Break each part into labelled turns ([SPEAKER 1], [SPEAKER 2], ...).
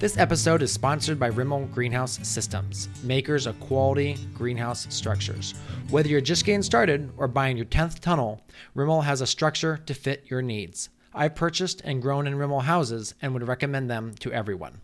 [SPEAKER 1] This episode is sponsored by Rimol Greenhouse Systems, makers of quality greenhouse structures. Whether you're just getting started or buying your 10th tunnel, Rimol has a structure to fit your needs. I've purchased and grown in Rimol houses and would recommend them to everyone.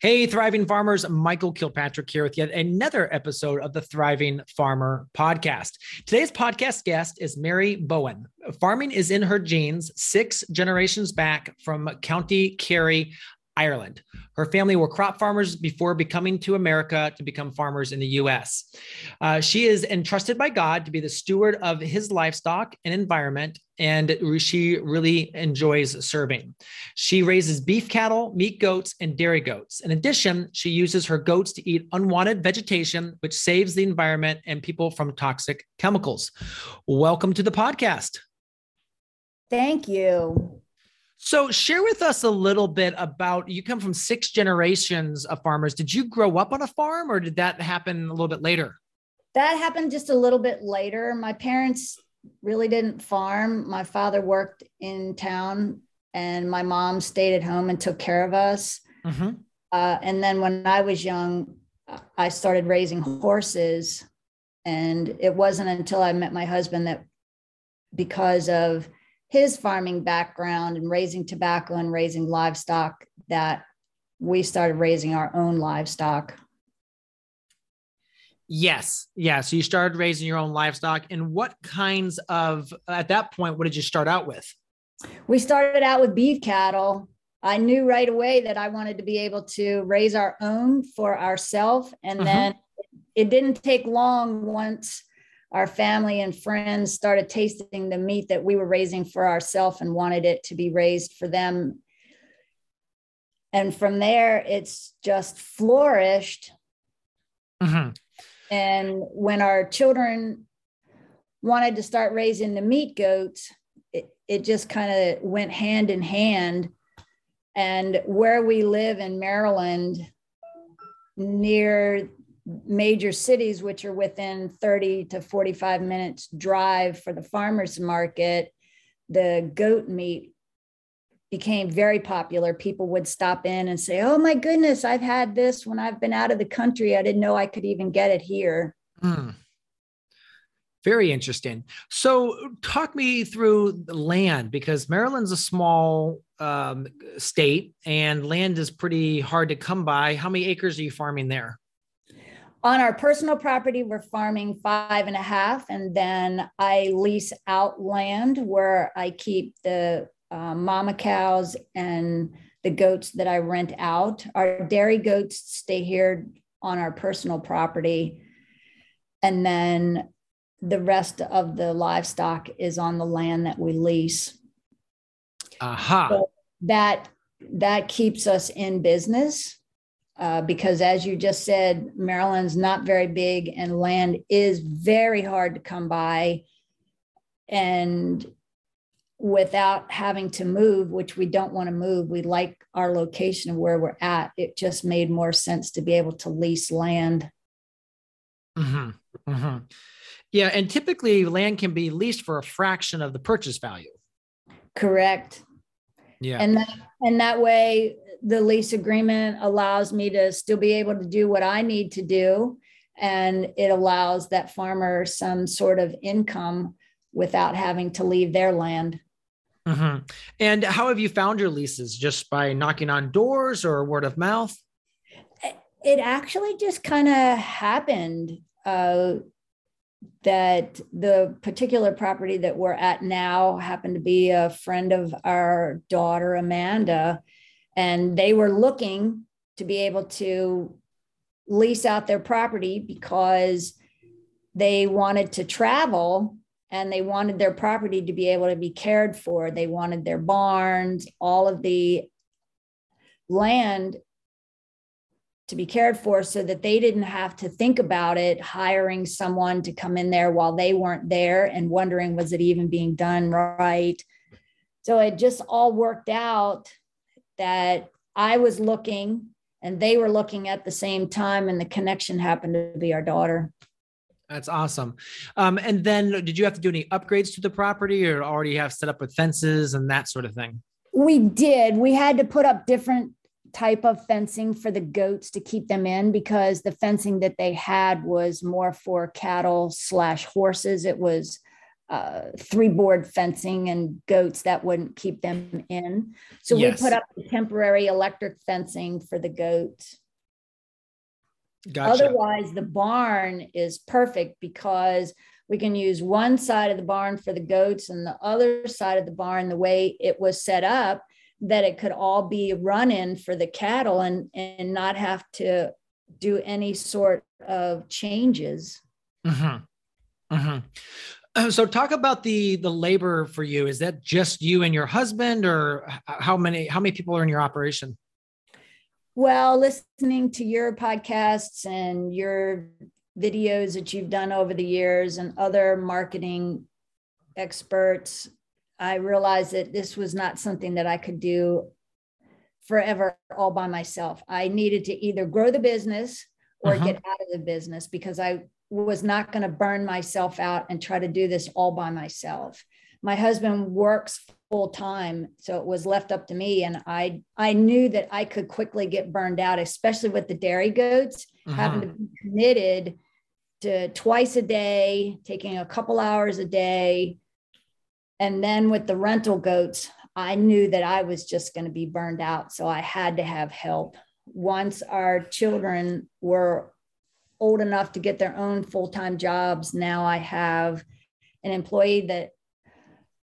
[SPEAKER 1] Hey, thriving farmers, Michael Kilpatrick here with yet another episode of the Thriving Farmer podcast. Today's podcast guest is Mary Bowen. Farming is in her genes, six generations back from County Kerry, Ireland. Her family were crop farmers before becoming to America to become farmers in the US. Uh, she is entrusted by God to be the steward of his livestock and environment, and she really enjoys serving. She raises beef cattle, meat goats, and dairy goats. In addition, she uses her goats to eat unwanted vegetation, which saves the environment and people from toxic chemicals. Welcome to the podcast.
[SPEAKER 2] Thank you.
[SPEAKER 1] So, share with us a little bit about you come from six generations of farmers. Did you grow up on a farm or did that happen a little bit later?
[SPEAKER 2] That happened just a little bit later. My parents really didn't farm. My father worked in town and my mom stayed at home and took care of us. Mm-hmm. Uh, and then when I was young, I started raising horses. And it wasn't until I met my husband that because of his farming background and raising tobacco and raising livestock that we started raising our own livestock.
[SPEAKER 1] Yes. Yeah. So you started raising your own livestock. And what kinds of, at that point, what did you start out with?
[SPEAKER 2] We started out with beef cattle. I knew right away that I wanted to be able to raise our own for ourselves. And uh-huh. then it didn't take long once our family and friends started tasting the meat that we were raising for ourselves and wanted it to be raised for them. And from there, it's just flourished. Mm-hmm. And when our children wanted to start raising the meat goats, it, it just kind of went hand in hand. And where we live in Maryland, near major cities, which are within 30 to 45 minutes drive for the farmers market, the goat meat became very popular. People would stop in and say, Oh my goodness, I've had this when I've been out of the country. I didn't know I could even get it here. Mm.
[SPEAKER 1] Very interesting. So, talk me through land because Maryland's a small um, state and land is pretty hard to come by. How many acres are you farming there?
[SPEAKER 2] On our personal property, we're farming five and a half, and then I lease out land where I keep the uh, mama cows and the goats that I rent out. Our dairy goats stay here on our personal property, and then the rest of the livestock is on the land that we lease.
[SPEAKER 1] Aha. So
[SPEAKER 2] that that keeps us in business uh, because as you just said, Maryland's not very big and land is very hard to come by. And without having to move, which we don't want to move, we like our location of where we're at. It just made more sense to be able to lease land.
[SPEAKER 1] Mm-hmm. Mm-hmm. Yeah. And typically, land can be leased for a fraction of the purchase value.
[SPEAKER 2] Correct.
[SPEAKER 1] Yeah.
[SPEAKER 2] And that, and that way, the lease agreement allows me to still be able to do what I need to do. And it allows that farmer some sort of income without having to leave their land.
[SPEAKER 1] Mm-hmm. And how have you found your leases? Just by knocking on doors or word of mouth?
[SPEAKER 2] It actually just kind of happened uh, that the particular property that we're at now happened to be a friend of our daughter, Amanda and they were looking to be able to lease out their property because they wanted to travel and they wanted their property to be able to be cared for. They wanted their barns, all of the land to be cared for so that they didn't have to think about it hiring someone to come in there while they weren't there and wondering was it even being done right so it just all worked out that i was looking and they were looking at the same time and the connection happened to be our daughter
[SPEAKER 1] that's awesome. Um, and then did you have to do any upgrades to the property or already have set up with fences and that sort of thing?
[SPEAKER 2] We did. We had to put up different type of fencing for the goats to keep them in because the fencing that they had was more for cattle slash horses. It was uh, three board fencing and goats that wouldn't keep them in. So yes. we put up temporary electric fencing for the goats. Gotcha. Otherwise, the barn is perfect because we can use one side of the barn for the goats and the other side of the barn, the way it was set up, that it could all be run in for the cattle and, and not have to do any sort of changes.
[SPEAKER 1] Mm-hmm. Mm-hmm. So talk about the the labor for you. Is that just you and your husband, or how many how many people are in your operation?
[SPEAKER 2] Well, listening to your podcasts and your videos that you've done over the years and other marketing experts, I realized that this was not something that I could do forever all by myself. I needed to either grow the business or uh-huh. get out of the business because I was not going to burn myself out and try to do this all by myself. My husband works full time so it was left up to me and i i knew that i could quickly get burned out especially with the dairy goats uh-huh. having to be committed to twice a day taking a couple hours a day and then with the rental goats i knew that i was just going to be burned out so i had to have help once our children were old enough to get their own full-time jobs now i have an employee that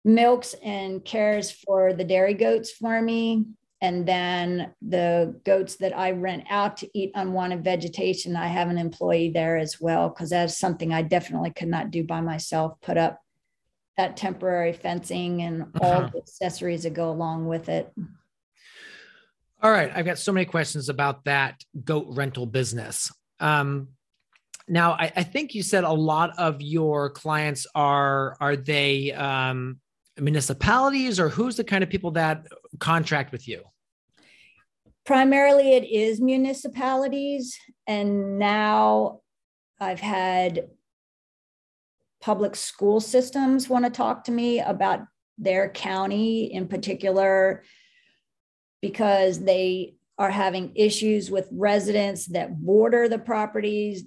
[SPEAKER 2] milks and cares for the dairy goats for me. And then the goats that I rent out to eat unwanted vegetation, I have an employee there as well, because that's something I definitely could not do by myself, put up that temporary fencing and all uh-huh. the accessories that go along with it.
[SPEAKER 1] All right. I've got so many questions about that goat rental business. Um, now, I, I, think you said a lot of your clients are are they um, municipalities or who's the kind of people that contract with you?
[SPEAKER 2] Primarily, it is municipalities. And now I've had public school systems want to talk to me about their county in particular because they are having issues with residents that border the properties.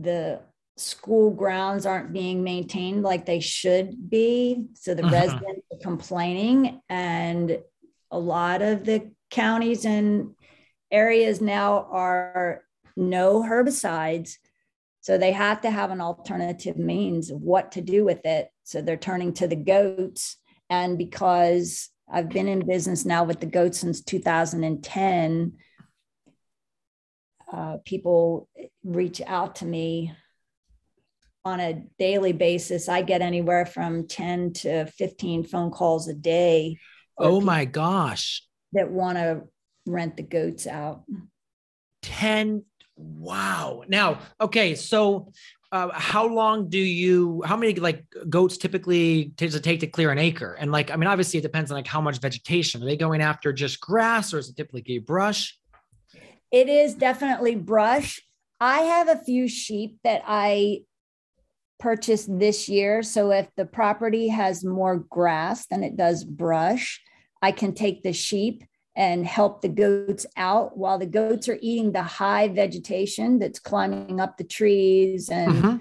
[SPEAKER 2] The school grounds aren't being maintained like they should be. So the uh-huh. residents are complaining, and a lot of the counties and areas now are no herbicides. So they have to have an alternative means of what to do with it. So they're turning to the goats. And because I've been in business now with the goats since 2010, uh, people reach out to me on a daily basis, I get anywhere from 10 to 15 phone calls a day.
[SPEAKER 1] Oh my gosh.
[SPEAKER 2] That want to rent the goats out.
[SPEAKER 1] 10. Wow. Now, okay. So, uh, how long do you, how many like goats typically does it take to clear an acre? And like, I mean, obviously it depends on like how much vegetation. Are they going after just grass or is it typically brush?
[SPEAKER 2] It is definitely brush. I have a few sheep that I purchased this year. So if the property has more grass than it does brush, I can take the sheep and help the goats out while the goats are eating the high vegetation that's climbing up the trees and mm-hmm.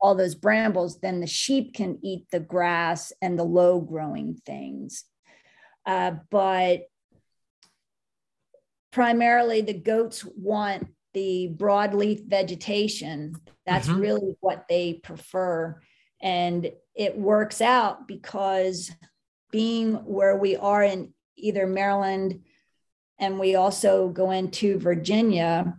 [SPEAKER 2] all those brambles. Then the sheep can eat the grass and the low growing things. Uh, but primarily, the goats want the broadleaf vegetation. That's mm-hmm. really what they prefer. And it works out because being where we are in either Maryland and we also go into Virginia,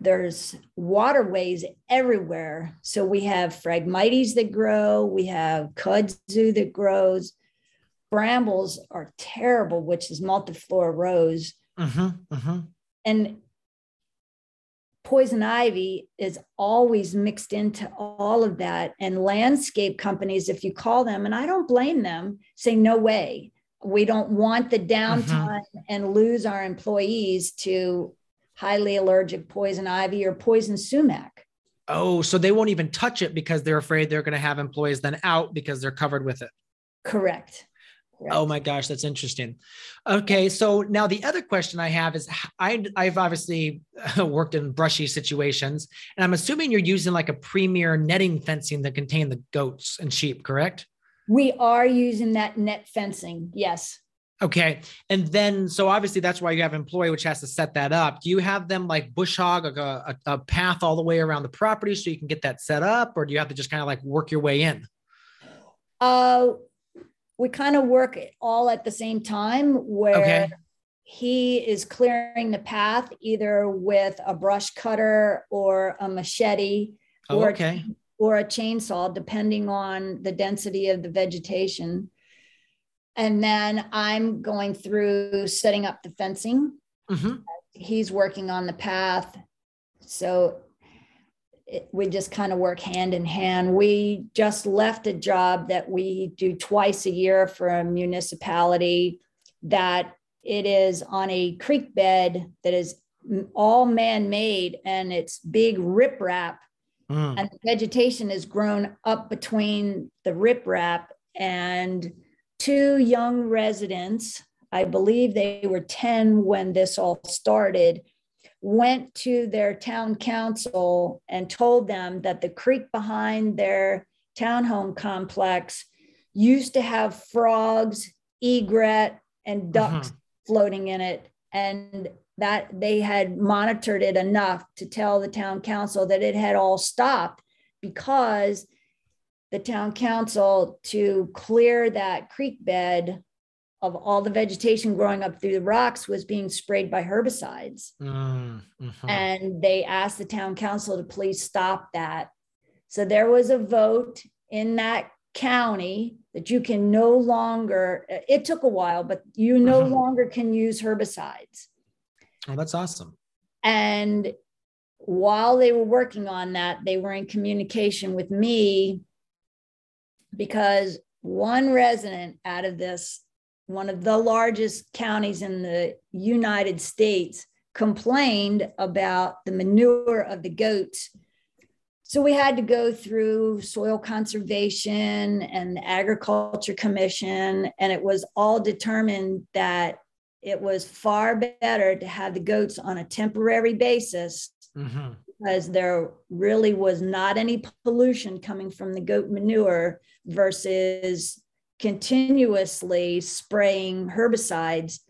[SPEAKER 2] there's waterways everywhere. So we have Phragmites that grow, we have kudzu that grows. Brambles are terrible, which is multiflora rose. Mm-hmm, mm-hmm. And poison ivy is always mixed into all of that. And landscape companies, if you call them, and I don't blame them, say, no way. We don't want the downtime mm-hmm. and lose our employees to highly allergic poison ivy or poison sumac.
[SPEAKER 1] Oh, so they won't even touch it because they're afraid they're going to have employees then out because they're covered with it.
[SPEAKER 2] Correct.
[SPEAKER 1] Correct. Oh my gosh, that's interesting. Okay, so now the other question I have is I, I've obviously worked in brushy situations, and I'm assuming you're using like a premier netting fencing that contain the goats and sheep, correct?
[SPEAKER 2] We are using that net fencing, yes.
[SPEAKER 1] Okay. And then, so obviously that's why you have an employee which has to set that up. Do you have them like bush hog like a, a, a path all the way around the property so you can get that set up, or do you have to just kind of like work your way in?
[SPEAKER 2] Uh, we kind of work all at the same time where okay. he is clearing the path either with a brush cutter or a machete
[SPEAKER 1] oh,
[SPEAKER 2] or,
[SPEAKER 1] okay.
[SPEAKER 2] or a chainsaw, depending on the density of the vegetation. And then I'm going through setting up the fencing.
[SPEAKER 1] Mm-hmm.
[SPEAKER 2] He's working on the path. So it, we just kind of work hand in hand. We just left a job that we do twice a year for a municipality that it is on a creek bed that is all man-made and it's big riprap mm. and the vegetation has grown up between the riprap and two young residents i believe they were 10 when this all started went to their town council and told them that the creek behind their townhome complex used to have frogs, egret, and ducks uh-huh. floating in it. And that they had monitored it enough to tell the town council that it had all stopped because the town council to clear that creek bed of all the vegetation growing up through the rocks was being sprayed by herbicides.
[SPEAKER 1] Mm, mm-hmm.
[SPEAKER 2] And they asked the town council to please stop that. So there was a vote in that county that you can no longer, it took a while, but you no mm-hmm. longer can use herbicides.
[SPEAKER 1] Oh, that's awesome.
[SPEAKER 2] And while they were working on that, they were in communication with me because one resident out of this one of the largest counties in the United States, complained about the manure of the goats. So we had to go through soil conservation and the agriculture commission, and it was all determined that it was far better to have the goats on a temporary basis mm-hmm. because there really was not any pollution coming from the goat manure versus continuously spraying herbicides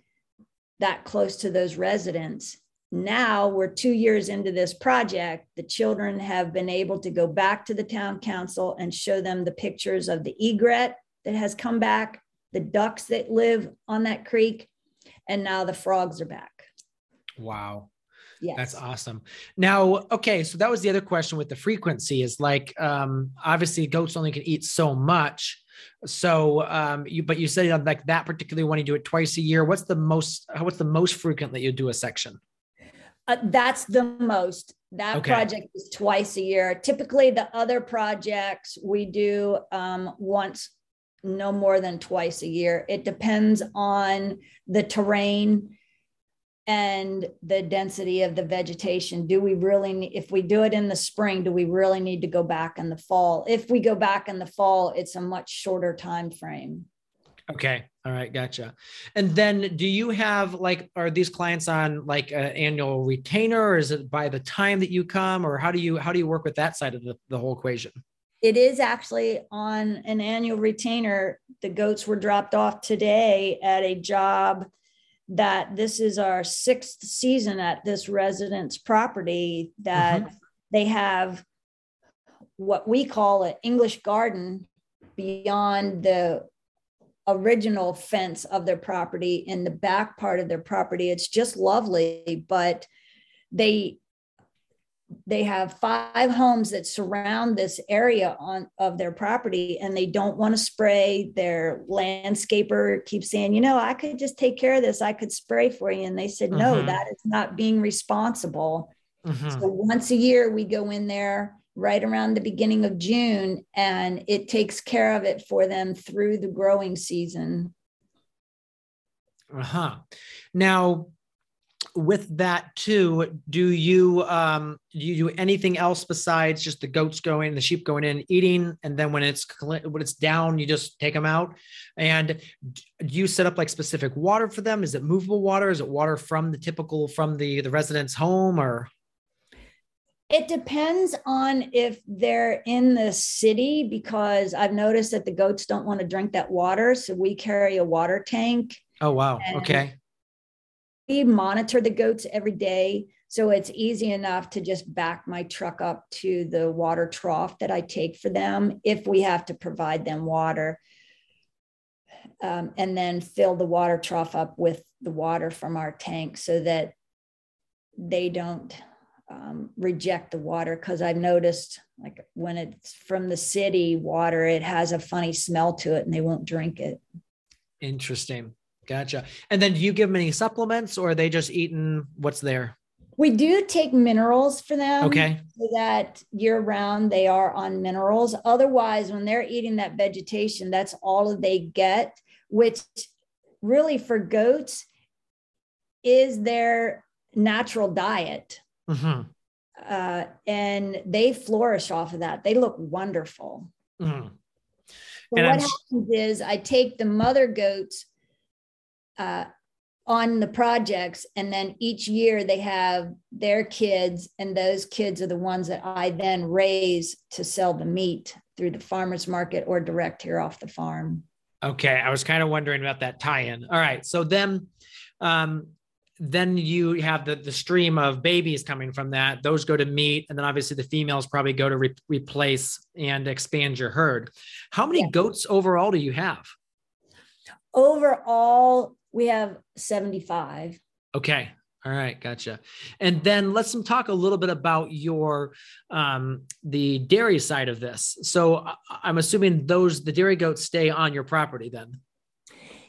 [SPEAKER 2] that close to those residents. Now we're two years into this project. The children have been able to go back to the town council and show them the pictures of the egret that has come back, the ducks that live on that creek, and now the frogs are back.
[SPEAKER 1] Wow.
[SPEAKER 2] Yes.
[SPEAKER 1] That's awesome. Now, okay, so that was the other question with the frequency is like um obviously goats only can eat so much. So, um, you but you said like that particular one, you do it twice a year. What's the most? What's the most frequent that you do a section?
[SPEAKER 2] Uh, that's the most. That okay. project is twice a year. Typically, the other projects we do um, once, no more than twice a year. It depends on the terrain and the density of the vegetation. Do we really if we do it in the spring do we really need to go back in the fall? If we go back in the fall it's a much shorter time frame.
[SPEAKER 1] Okay. All right. Gotcha. And then do you have like are these clients on like an annual retainer or is it by the time that you come or how do you how do you work with that side of the, the whole equation?
[SPEAKER 2] It is actually on an annual retainer. The goats were dropped off today at a job that this is our sixth season at this residence property that mm-hmm. they have what we call an English garden beyond the original fence of their property in the back part of their property. It's just lovely, but they they have five homes that surround this area on of their property and they don't want to spray their landscaper keeps saying you know i could just take care of this i could spray for you and they said no mm-hmm. that is not being responsible Mm-hmm. So once a year, we go in there right around the beginning of June and it takes care of it for them through the growing season.
[SPEAKER 1] Uh huh. Now, with that too, do you um do you do anything else besides just the goats going, the sheep going in, eating, and then when it's when it's down, you just take them out? And do you set up like specific water for them? Is it movable water? Is it water from the typical from the the resident's home or?
[SPEAKER 2] It depends on if they're in the city because I've noticed that the goats don't want to drink that water. So we carry a water tank.
[SPEAKER 1] Oh, wow. Okay.
[SPEAKER 2] We monitor the goats every day. So it's easy enough to just back my truck up to the water trough that I take for them if we have to provide them water. Um, and then fill the water trough up with the water from our tank so that they don't um, reject the water because I've noticed like when it's from the city water, it has a funny smell to it and they won't drink it.
[SPEAKER 1] Interesting. Gotcha. And then do you give them any supplements or are they just eating what's there?
[SPEAKER 2] We do take minerals for them.
[SPEAKER 1] Okay.
[SPEAKER 2] So that year round they are on minerals. Otherwise, when they're eating that vegetation, that's all they get, which really for goats is their natural diet. Mm-hmm. Uh, and they flourish off of that. They look wonderful. Mm-hmm. So what I'm... happens is I take the mother goats uh, on the projects, and then each year they have their kids, and those kids are the ones that I then raise to sell the meat through the farmers market or direct here off the farm.
[SPEAKER 1] Okay, I was kind of wondering about that tie-in. All right, so then um, then you have the, the stream of babies coming from that. Those go to meat. And then obviously the females probably go to re- replace and expand your herd. How many yeah. goats overall do you have?
[SPEAKER 2] Overall, we have 75.
[SPEAKER 1] Okay. All right, gotcha. And then let's talk a little bit about your um, the dairy side of this. So I'm assuming those the dairy goats stay on your property then.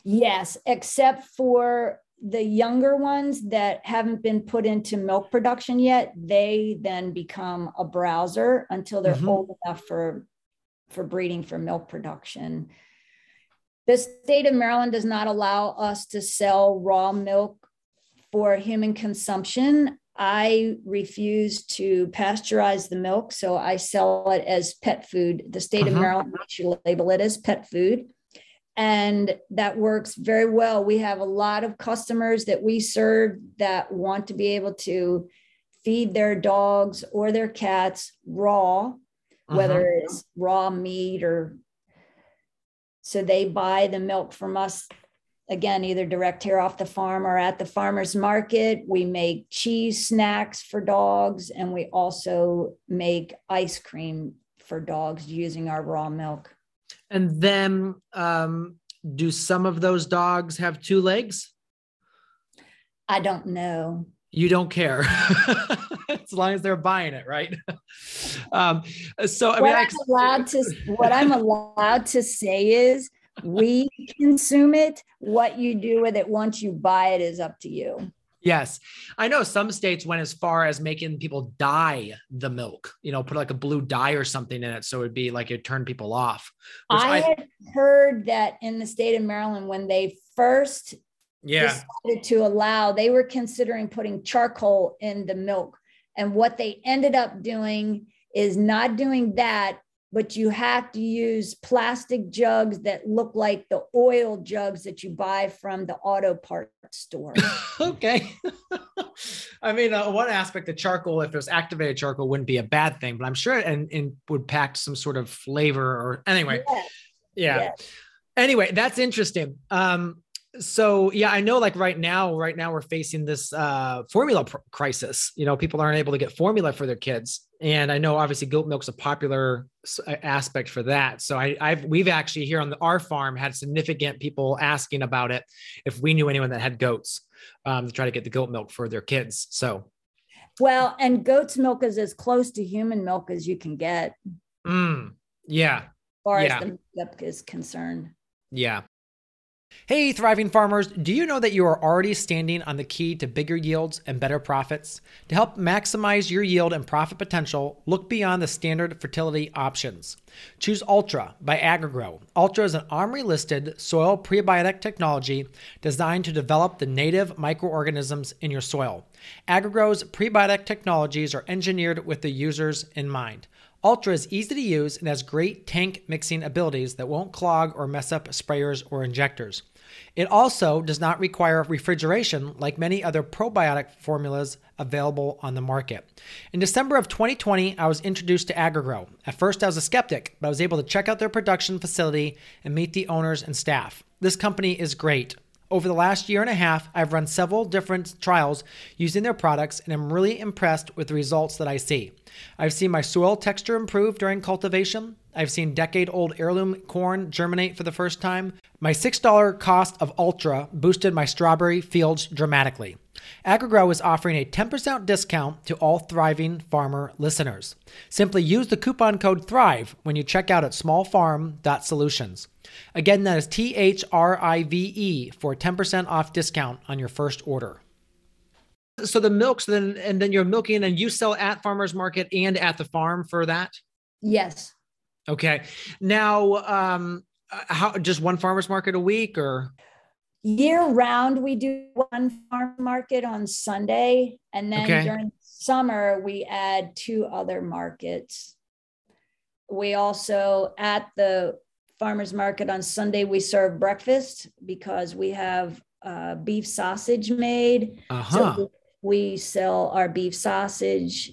[SPEAKER 2] Yes, except for the younger ones that haven't been put into milk production yet, they then become a browser until they're mm-hmm. old enough for for breeding for milk production. The state of Maryland does not allow us to sell raw milk for human consumption. I refuse to pasteurize the milk, so I sell it as pet food. The state uh-huh. of Maryland you label it as pet food and that works very well. We have a lot of customers that we serve that want to be able to feed their dogs or their cats raw, uh-huh. whether it's raw meat or so they buy the milk from us again either direct here off the farm or at the farmers market we make cheese snacks for dogs and we also make ice cream for dogs using our raw milk
[SPEAKER 1] and then, um, do some of those dogs have two legs?
[SPEAKER 2] I don't know.
[SPEAKER 1] You don't care as long as they're buying it, right? um, so I
[SPEAKER 2] what mean, I'm allowed to what I'm allowed to say is we consume it. What you do with it once you buy it is up to you.
[SPEAKER 1] Yes. I know some states went as far as making people dye the milk, you know, put like a blue dye or something in it. So it'd be like it turned people off.
[SPEAKER 2] I, I had heard that in the state of Maryland, when they first
[SPEAKER 1] yeah.
[SPEAKER 2] decided to allow, they were considering putting charcoal in the milk. And what they ended up doing is not doing that, but you have to use plastic jugs that look like the oil jugs that you buy from the auto parts store.
[SPEAKER 1] okay. I mean, uh, one aspect of charcoal, if it was activated charcoal, wouldn't be a bad thing, but I'm sure it and, and would pack some sort of flavor or anyway. Yes. Yeah. Yes. Anyway, that's interesting. Um, so yeah i know like right now right now we're facing this uh formula pr- crisis. You know people aren't able to get formula for their kids. And i know obviously goat milk's a popular aspect for that. So I, i've we've actually here on the, our farm had significant people asking about it if we knew anyone that had goats um, to try to get the goat milk for their kids. So.
[SPEAKER 2] Well and goat's milk is as close to human milk as you can get.
[SPEAKER 1] Mm, yeah. As
[SPEAKER 2] far
[SPEAKER 1] yeah.
[SPEAKER 2] as the milk is concerned.
[SPEAKER 1] Yeah Hey, thriving farmers, do you know that you are already standing on the key to bigger yields and better profits? To help maximize your yield and profit potential, look beyond the standard fertility options. Choose Ultra by Agrigro. Ultra is an OMRI listed soil prebiotic technology designed to develop the native microorganisms in your soil. Agrigro's prebiotic technologies are engineered with the users in mind. Ultra is easy to use and has great tank mixing abilities that won't clog or mess up sprayers or injectors. It also does not require refrigeration like many other probiotic formulas available on the market. In December of 2020, I was introduced to Agrigro. At first, I was a skeptic, but I was able to check out their production facility and meet the owners and staff. This company is great. Over the last year and a half, I've run several different trials using their products and I'm really impressed with the results that I see. I've seen my soil texture improve during cultivation. I've seen decade old heirloom corn germinate for the first time. My $6 cost of Ultra boosted my strawberry fields dramatically. Agrigro is offering a 10% discount to all thriving farmer listeners. Simply use the coupon code THRIVE when you check out at smallfarm.solutions. Again, that is T H R I V E for 10% off discount on your first order. So the milks, then and then you're milking, and you sell at farmers market and at the farm for that.
[SPEAKER 2] Yes.
[SPEAKER 1] Okay. Now, um, how just one farmers market a week, or
[SPEAKER 2] year round we do one farm market on Sunday, and then okay. during summer we add two other markets. We also at the farmers market on Sunday we serve breakfast because we have uh, beef sausage made. Uh-huh. So we sell our beef sausage,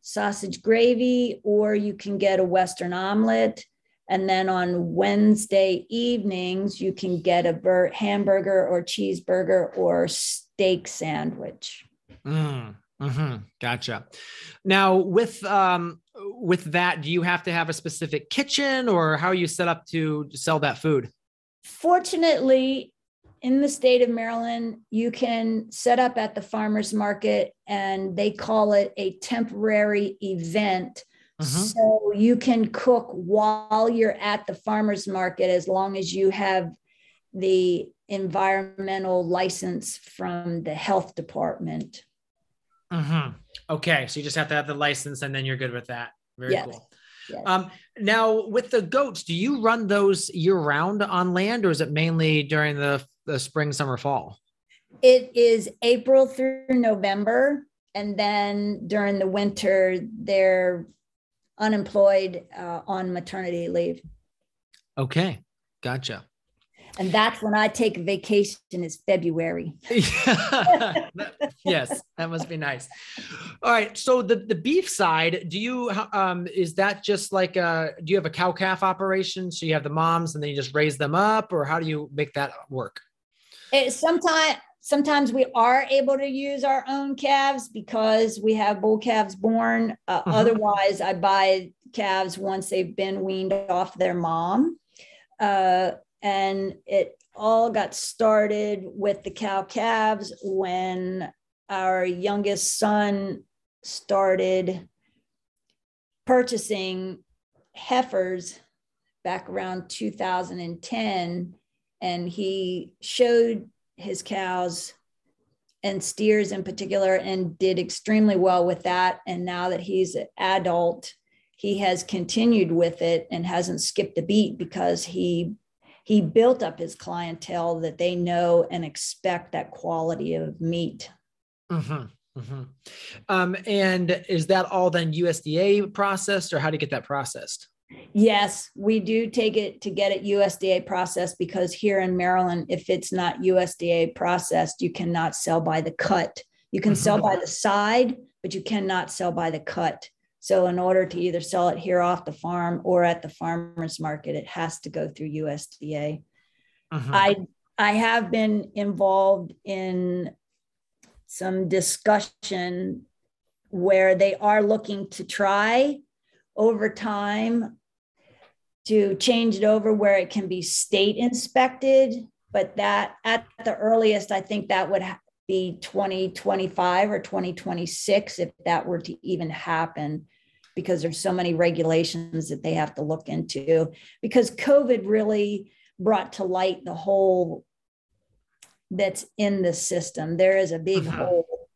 [SPEAKER 2] sausage gravy, or you can get a Western omelet. And then on Wednesday evenings, you can get a bur- hamburger or cheeseburger or steak sandwich.
[SPEAKER 1] Mm, hmm Gotcha. Now, with um, with that, do you have to have a specific kitchen, or how are you set up to sell that food?
[SPEAKER 2] Fortunately, in the state of Maryland, you can set up at the farmers market and they call it a temporary event. Mm-hmm. So you can cook while you're at the farmers market as long as you have the environmental license from the health department.
[SPEAKER 1] Mm-hmm. Okay. So you just have to have the license and then you're good with that. Very yes. cool. Yes. Um, now, with the goats, do you run those year round on land or is it mainly during the the spring, summer, fall?
[SPEAKER 2] It is April through November. And then during the winter, they're unemployed uh, on maternity leave.
[SPEAKER 1] Okay. Gotcha.
[SPEAKER 2] And that's when I take a vacation is February.
[SPEAKER 1] yes, that must be nice. All right. So the, the beef side, do you, um, is that just like, a, do you have a cow calf operation? So you have the moms and then you just raise them up or how do you make that work?
[SPEAKER 2] It, sometimes sometimes we are able to use our own calves because we have bull calves born. Uh, mm-hmm. Otherwise, I buy calves once they've been weaned off their mom. Uh, and it all got started with the cow calves when our youngest son started purchasing heifers back around 2010 and he showed his cows and steers in particular and did extremely well with that. And now that he's an adult he has continued with it and hasn't skipped a beat because he he built up his clientele that they know and expect that quality of meat
[SPEAKER 1] mm-hmm. Mm-hmm. Um, and is that all then usda processed or how do you get that processed
[SPEAKER 2] Yes, we do take it to get it USDA processed because here in Maryland, if it's not USDA processed, you cannot sell by the cut. You can sell by the side, but you cannot sell by the cut. So, in order to either sell it here off the farm or at the farmers market, it has to go through USDA. Uh-huh. I I have been involved in some discussion where they are looking to try over time to change it over where it can be state inspected. But that at the earliest, I think that would be 2025 or 2026 if that were to even happen because there's so many regulations that they have to look into because covid really brought to light the hole that's in the system. There is a big uh-huh. hole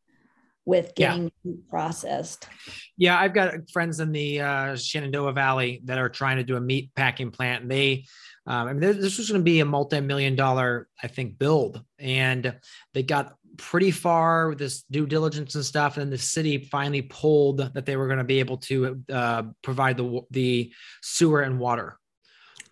[SPEAKER 2] with getting yeah. processed.
[SPEAKER 1] Yeah, I've got friends in the uh, Shenandoah Valley that are trying to do a meat packing plant, and they, um, I mean, this was going to be a multi-million dollar, I think, build, and they got pretty far with this due diligence and stuff, and the city finally pulled that they were going to be able to uh, provide the the sewer and water.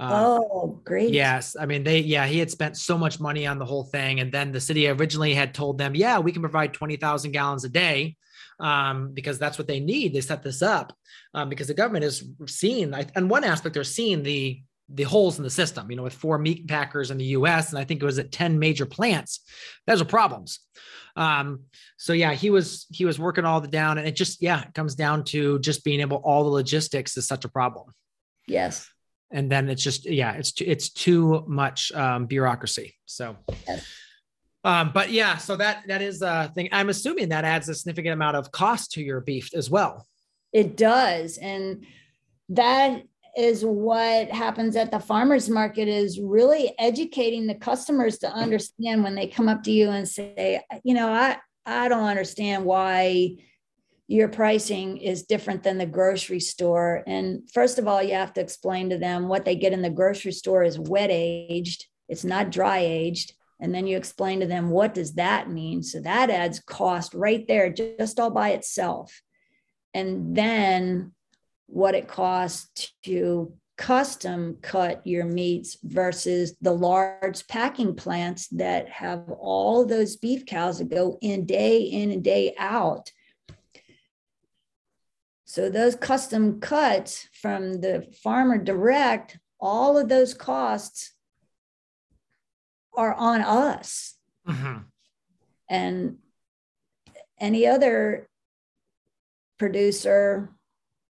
[SPEAKER 2] Um, oh, great.
[SPEAKER 1] Yes. I mean, they, yeah, he had spent so much money on the whole thing. And then the city originally had told them, yeah, we can provide 20,000 gallons a day um, because that's what they need. They set this up um, because the government is seeing, and one aspect, they're seeing the, the holes in the system, you know, with four meat packers in the US, and I think it was at 10 major plants. Those are problems. Um, so yeah, he was he was working all the down, and it just yeah, it comes down to just being able all the logistics is such a problem.
[SPEAKER 2] Yes
[SPEAKER 1] and then it's just yeah it's too, it's too much um, bureaucracy so um, but yeah so that that is a thing i'm assuming that adds a significant amount of cost to your beef as well
[SPEAKER 2] it does and that is what happens at the farmers market is really educating the customers to understand when they come up to you and say you know i i don't understand why your pricing is different than the grocery store. And first of all, you have to explain to them what they get in the grocery store is wet aged, it's not dry aged. And then you explain to them what does that mean? So that adds cost right there, just all by itself. And then what it costs to custom cut your meats versus the large packing plants that have all those beef cows that go in day in and day out so those custom cuts from the farmer direct, all of those costs are on us. Mm-hmm. And any other producer,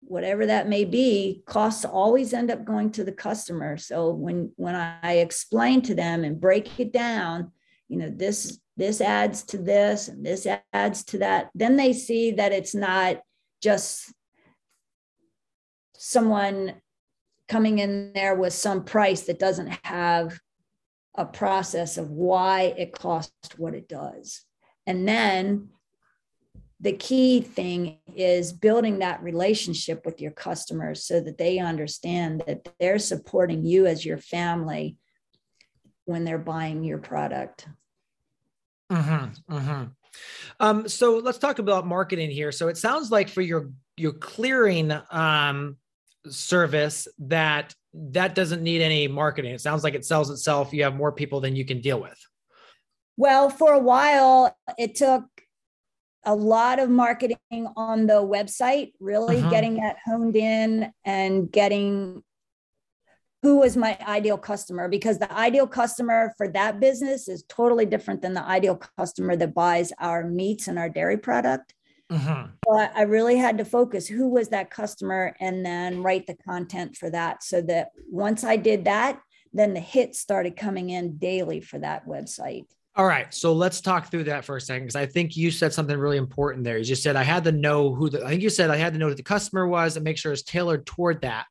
[SPEAKER 2] whatever that may be, costs always end up going to the customer. So when when I explain to them and break it down, you know, this this adds to this and this adds to that, then they see that it's not just someone coming in there with some price that doesn't have a process of why it costs what it does. And then the key thing is building that relationship with your customers so that they understand that they're supporting you as your family when they're buying your product.
[SPEAKER 1] Mm-hmm, mm-hmm. Um, so let's talk about marketing here. So it sounds like for your your clearing um, service that that doesn't need any marketing. It sounds like it sells itself. You have more people than you can deal with.
[SPEAKER 2] Well, for a while, it took a lot of marketing on the website, really uh-huh. getting that honed in and getting who was my ideal customer because the ideal customer for that business is totally different than the ideal customer that buys our meats and our dairy product. Mm-hmm. But I really had to focus who was that customer and then write the content for that so that once I did that, then the hits started coming in daily for that website.
[SPEAKER 1] All right. So let's talk through that for a second because I think you said something really important there. You just said I had to know who the I think you said I had to know who the customer was and make sure it's tailored toward that.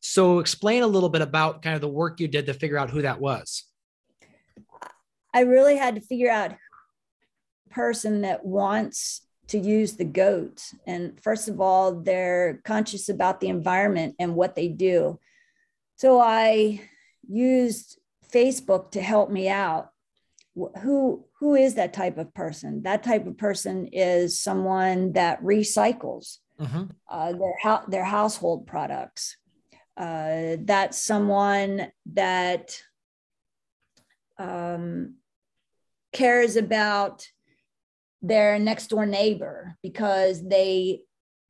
[SPEAKER 1] So explain a little bit about kind of the work you did to figure out who that was.
[SPEAKER 2] I really had to figure out person that wants to use the goat And first of all, they're conscious about the environment and what they do. So I used Facebook to help me out. Who who is that type of person? That type of person is someone that recycles mm-hmm. uh, their their household products. Uh, that's someone that um, cares about their next door neighbor because they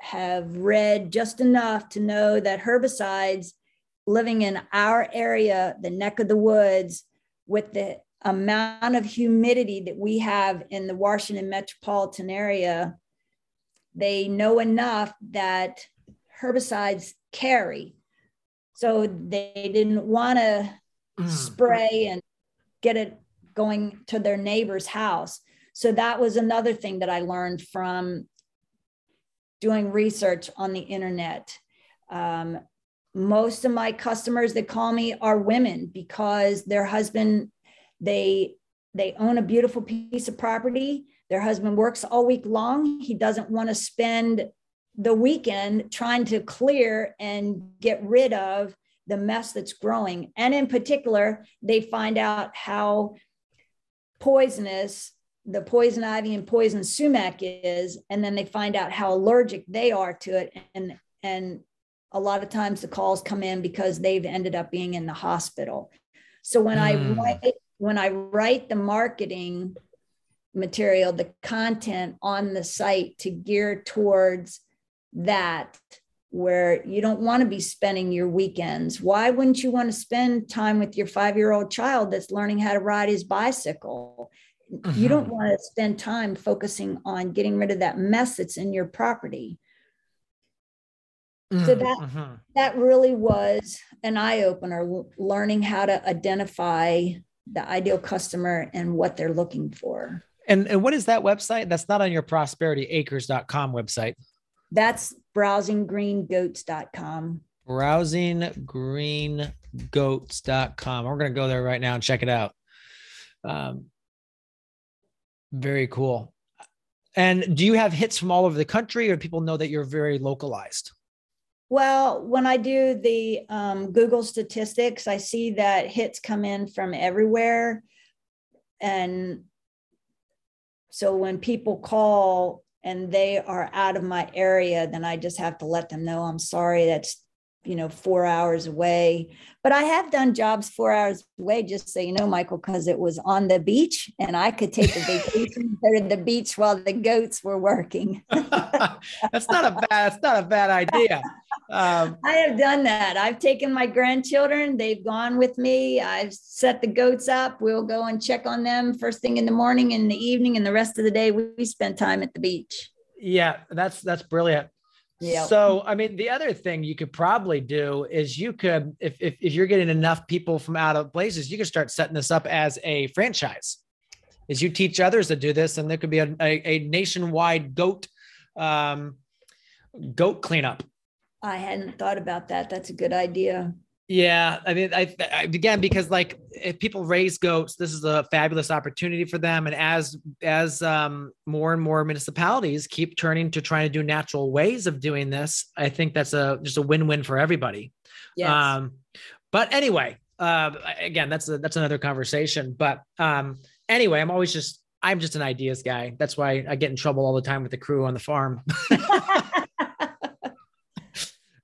[SPEAKER 2] have read just enough to know that herbicides living in our area, the neck of the woods, with the amount of humidity that we have in the Washington metropolitan area, they know enough that herbicides carry. So they didn't want to mm. spray and get it going to their neighbor's house. So that was another thing that I learned from doing research on the internet. Um, most of my customers that call me are women because their husband they they own a beautiful piece of property. Their husband works all week long. He doesn't want to spend the weekend trying to clear and get rid of the mess that's growing. And in particular they find out how poisonous the poison ivy and poison sumac is. And then they find out how allergic they are to it. And and a lot of times the calls come in because they've ended up being in the hospital. So when mm. i hmm. write when i write the marketing material the content on the site to gear towards that where you don't want to be spending your weekends why wouldn't you want to spend time with your 5 year old child that's learning how to ride his bicycle mm-hmm. you don't want to spend time focusing on getting rid of that mess that's in your property mm-hmm. so that mm-hmm. that really was an eye opener learning how to identify the ideal customer and what they're looking for.
[SPEAKER 1] And, and what is that website? That's not on your prosperityacres.com website.
[SPEAKER 2] That's browsinggreengoats.com
[SPEAKER 1] browsinggreengoats.com we're going to go there right now and check it out. Um, very cool. And do you have hits from all over the country, or people know that you're very localized?
[SPEAKER 2] Well, when I do the um, Google statistics, I see that hits come in from everywhere. And so when people call and they are out of my area, then I just have to let them know I'm sorry, that's you know, four hours away. But I have done jobs four hours away, just so you know, Michael, because it was on the beach and I could take a vacation to the beach while the goats were working.
[SPEAKER 1] that's not a bad, that's not a bad idea.
[SPEAKER 2] Um, I have done that. I've taken my grandchildren, they've gone with me. I've set the goats up. We'll go and check on them first thing in the morning and the evening, and the rest of the day we, spend time at the beach.
[SPEAKER 1] Yeah, that's that's brilliant. Yeah. So, I mean, the other thing you could probably do is you could, if, if, if you're getting enough people from out of places, you could start setting this up as a franchise. Is you teach others to do this, and there could be a, a, a nationwide goat um, goat cleanup.
[SPEAKER 2] I hadn't thought about that. That's a good idea.
[SPEAKER 1] Yeah, I mean, I, I, again because like if people raise goats, this is a fabulous opportunity for them. And as as um, more and more municipalities keep turning to trying to do natural ways of doing this, I think that's a just a win win for everybody. Yes. Um, but anyway, uh, again, that's a, that's another conversation. But um, anyway, I'm always just I'm just an ideas guy. That's why I get in trouble all the time with the crew on the farm.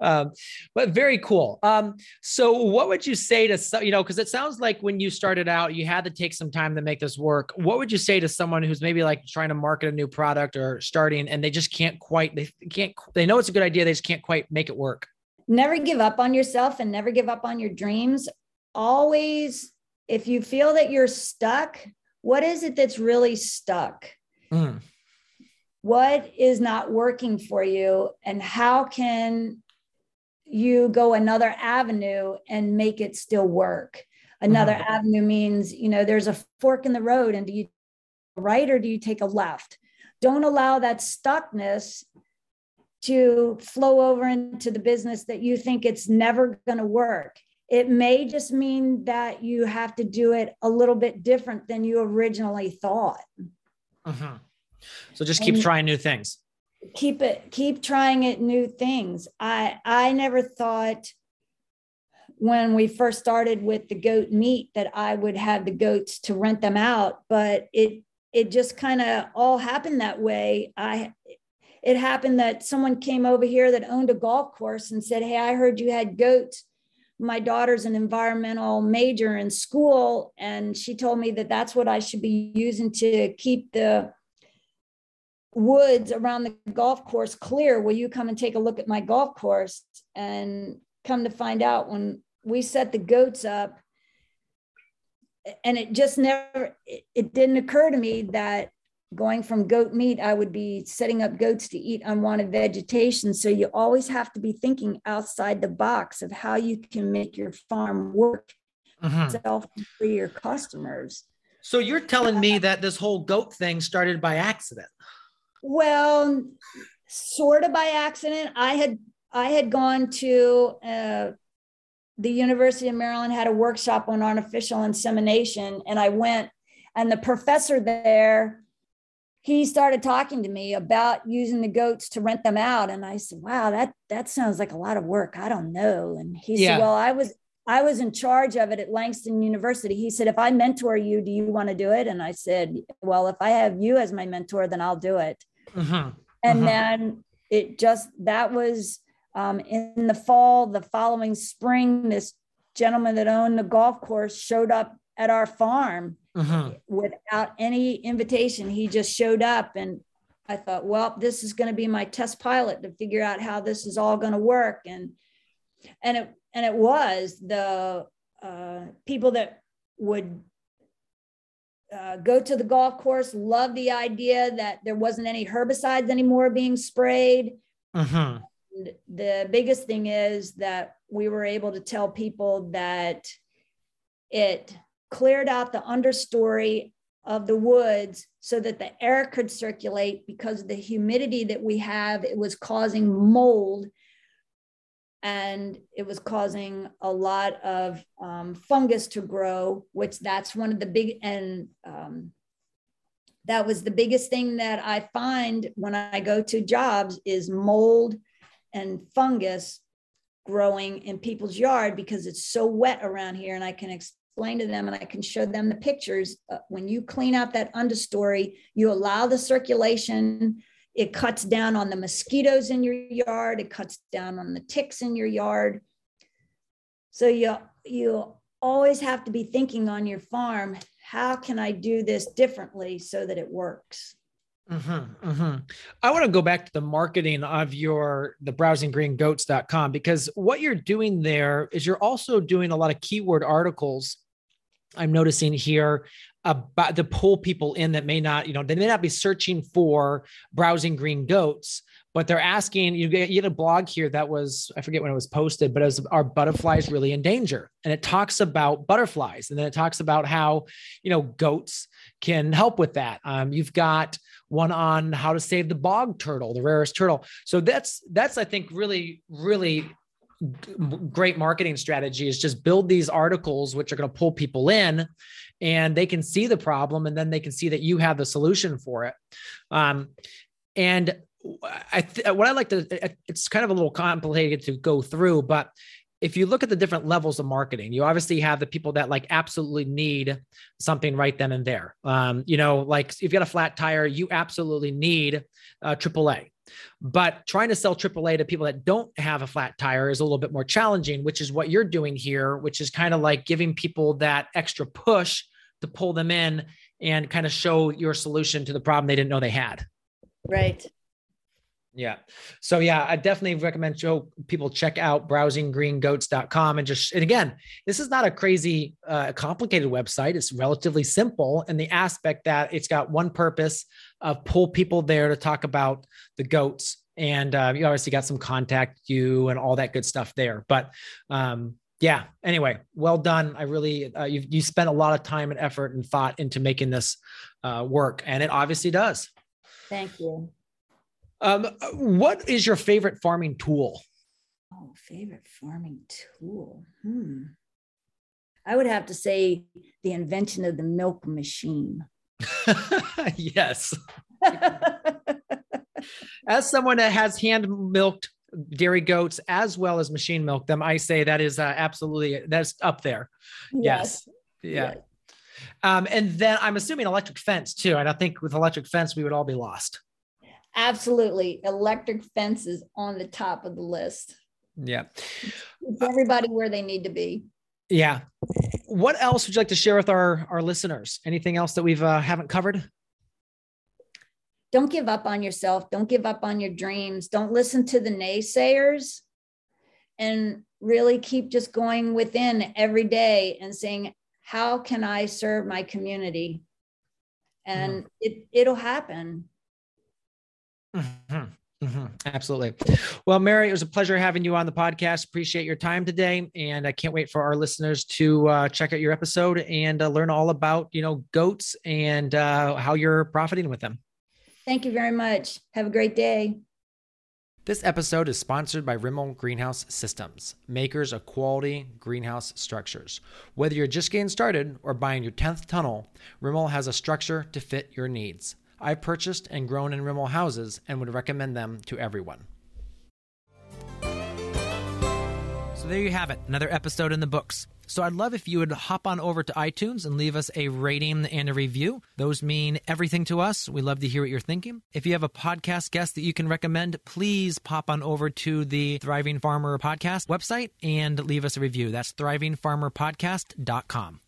[SPEAKER 1] um, but very cool. Um, so what would you say to you know because it sounds like when you started out you had to take some time to make this work. What would you say to someone who's maybe like trying to market a new product or starting and they just can't quite they can't they know it's a good idea they just can't quite make it work.
[SPEAKER 2] Never give up on yourself and never give up on your dreams. Always, if you feel that you're stuck, what is it that's really stuck? Mm what is not working for you and how can you go another avenue and make it still work. Another mm-hmm. avenue means, you know, there's a fork in the road and do you right or do you take a left? Don't allow that stuckness to flow over into the business that you think it's never going to work. It may just mean that you have to do it a little bit different than you originally thought.
[SPEAKER 1] Mm-hmm. So just keep and, trying new things
[SPEAKER 2] keep it keep trying it new things. I i never thought when we first started with the goat meat that i would have the goats to rent them out but it it just kind of all happened that way. I it happened that someone came over here that owned a golf course and said hey i heard you had goats. My daughter's an environmental major in school and she told me that that's what i should be using to keep the woods around the golf course clear. Will you come and take a look at my golf course? And come to find out when we set the goats up, and it just never, it, it didn't occur to me that going from goat meat, I would be setting up goats to eat unwanted vegetation. So you always have to be thinking outside the box of how you can make your farm work mm-hmm. self for your customers.
[SPEAKER 1] So you're telling me that this whole goat thing started by accident?
[SPEAKER 2] Well, sort of by accident. I had I had gone to a the University of Maryland had a workshop on artificial insemination, and I went, and the professor there, he started talking to me about using the goats to rent them out, and I said, "Wow, that that sounds like a lot of work. I don't know." And he yeah. said, "Well, I was I was in charge of it at Langston University. He said, if I mentor you, do you want to do it? And I said, well, if I have you as my mentor, then I'll do it. Mm-hmm. And mm-hmm. then it just, that was um, in the fall, the following spring, this gentleman that owned the golf course showed up at our farm mm-hmm. without any invitation. He just showed up and I thought, well, this is going to be my test pilot to figure out how this is all going to work. And, and it, and it was the uh, people that would uh, go to the golf course love the idea that there wasn't any herbicides anymore being sprayed uh-huh. the biggest thing is that we were able to tell people that it cleared out the understory of the woods so that the air could circulate because of the humidity that we have it was causing mold and it was causing a lot of um, fungus to grow which that's one of the big and um, that was the biggest thing that i find when i go to jobs is mold and fungus growing in people's yard because it's so wet around here and i can explain to them and i can show them the pictures. Uh, when you clean out that understory you allow the circulation it cuts down on the mosquitoes in your yard. It cuts down on the ticks in your yard. So you, you always have to be thinking on your farm, how can I do this differently so that it works?
[SPEAKER 1] Mm-hmm, mm-hmm. I want to go back to the marketing of your the browsinggreengoats.com because what you're doing there is you're also doing a lot of keyword articles. I'm noticing here about to pull people in that may not, you know, they may not be searching for browsing green goats, but they're asking. You get you get a blog here that was I forget when it was posted, but it was are butterflies really in danger? And it talks about butterflies, and then it talks about how you know goats can help with that. Um, you've got one on how to save the bog turtle, the rarest turtle. So that's that's I think really really great marketing strategy is just build these articles which are going to pull people in and they can see the problem and then they can see that you have the solution for it um, and I th- what I like to it's kind of a little complicated to go through, but if you look at the different levels of marketing, you obviously have the people that like absolutely need something right then and there. Um, you know, like if you got a flat tire, you absolutely need uh, AAA. But trying to sell AAA to people that don't have a flat tire is a little bit more challenging, which is what you're doing here, which is kind of like giving people that extra push to pull them in and kind of show your solution to the problem they didn't know they had.
[SPEAKER 2] Right.
[SPEAKER 1] Yeah. So yeah, I definitely recommend show people check out browsinggreengoats.com and just and again, this is not a crazy uh, complicated website. It's relatively simple and the aspect that it's got one purpose of pull people there to talk about the goats and uh, you obviously got some contact you and all that good stuff there. But um, yeah, anyway, well done. I really uh, you you spent a lot of time and effort and thought into making this uh, work, and it obviously does.
[SPEAKER 2] Thank you.
[SPEAKER 1] Um, what is your favorite farming tool?
[SPEAKER 2] Oh, favorite farming tool. Hmm. I would have to say the invention of the milk machine.
[SPEAKER 1] yes. as someone that has hand milked dairy goats as well as machine milk them, I say that is uh, absolutely that's up there. Yes. yes. Yeah. Yes. Um, and then I'm assuming electric fence too. And I think with electric fence, we would all be lost.
[SPEAKER 2] Absolutely. Electric fences on the top of the list.
[SPEAKER 1] Yeah.
[SPEAKER 2] It's everybody where they need to be.
[SPEAKER 1] Yeah. What else would you like to share with our, our listeners? Anything else that we've uh, haven't covered?
[SPEAKER 2] Don't give up on yourself. Don't give up on your dreams. Don't listen to the naysayers and really keep just going within every day and saying, how can I serve my community? And mm. it, it'll happen.
[SPEAKER 1] Mm-hmm. Mm-hmm. Absolutely. Well, Mary, it was a pleasure having you on the podcast. Appreciate your time today, and I can't wait for our listeners to uh, check out your episode and uh, learn all about you know goats and uh, how you're profiting with them.
[SPEAKER 2] Thank you very much. Have a great day.
[SPEAKER 1] This episode is sponsored by Rimol Greenhouse Systems, makers of quality greenhouse structures. Whether you're just getting started or buying your 10th tunnel, Rimol has a structure to fit your needs. I've purchased and grown in Rimol houses and would recommend them to everyone. So there you have it, another episode in the books. So I'd love if you would hop on over to iTunes and leave us a rating and a review. Those mean everything to us. We love to hear what you're thinking. If you have a podcast guest that you can recommend, please pop on over to the Thriving Farmer podcast website and leave us a review. That's thrivingfarmerpodcast.com.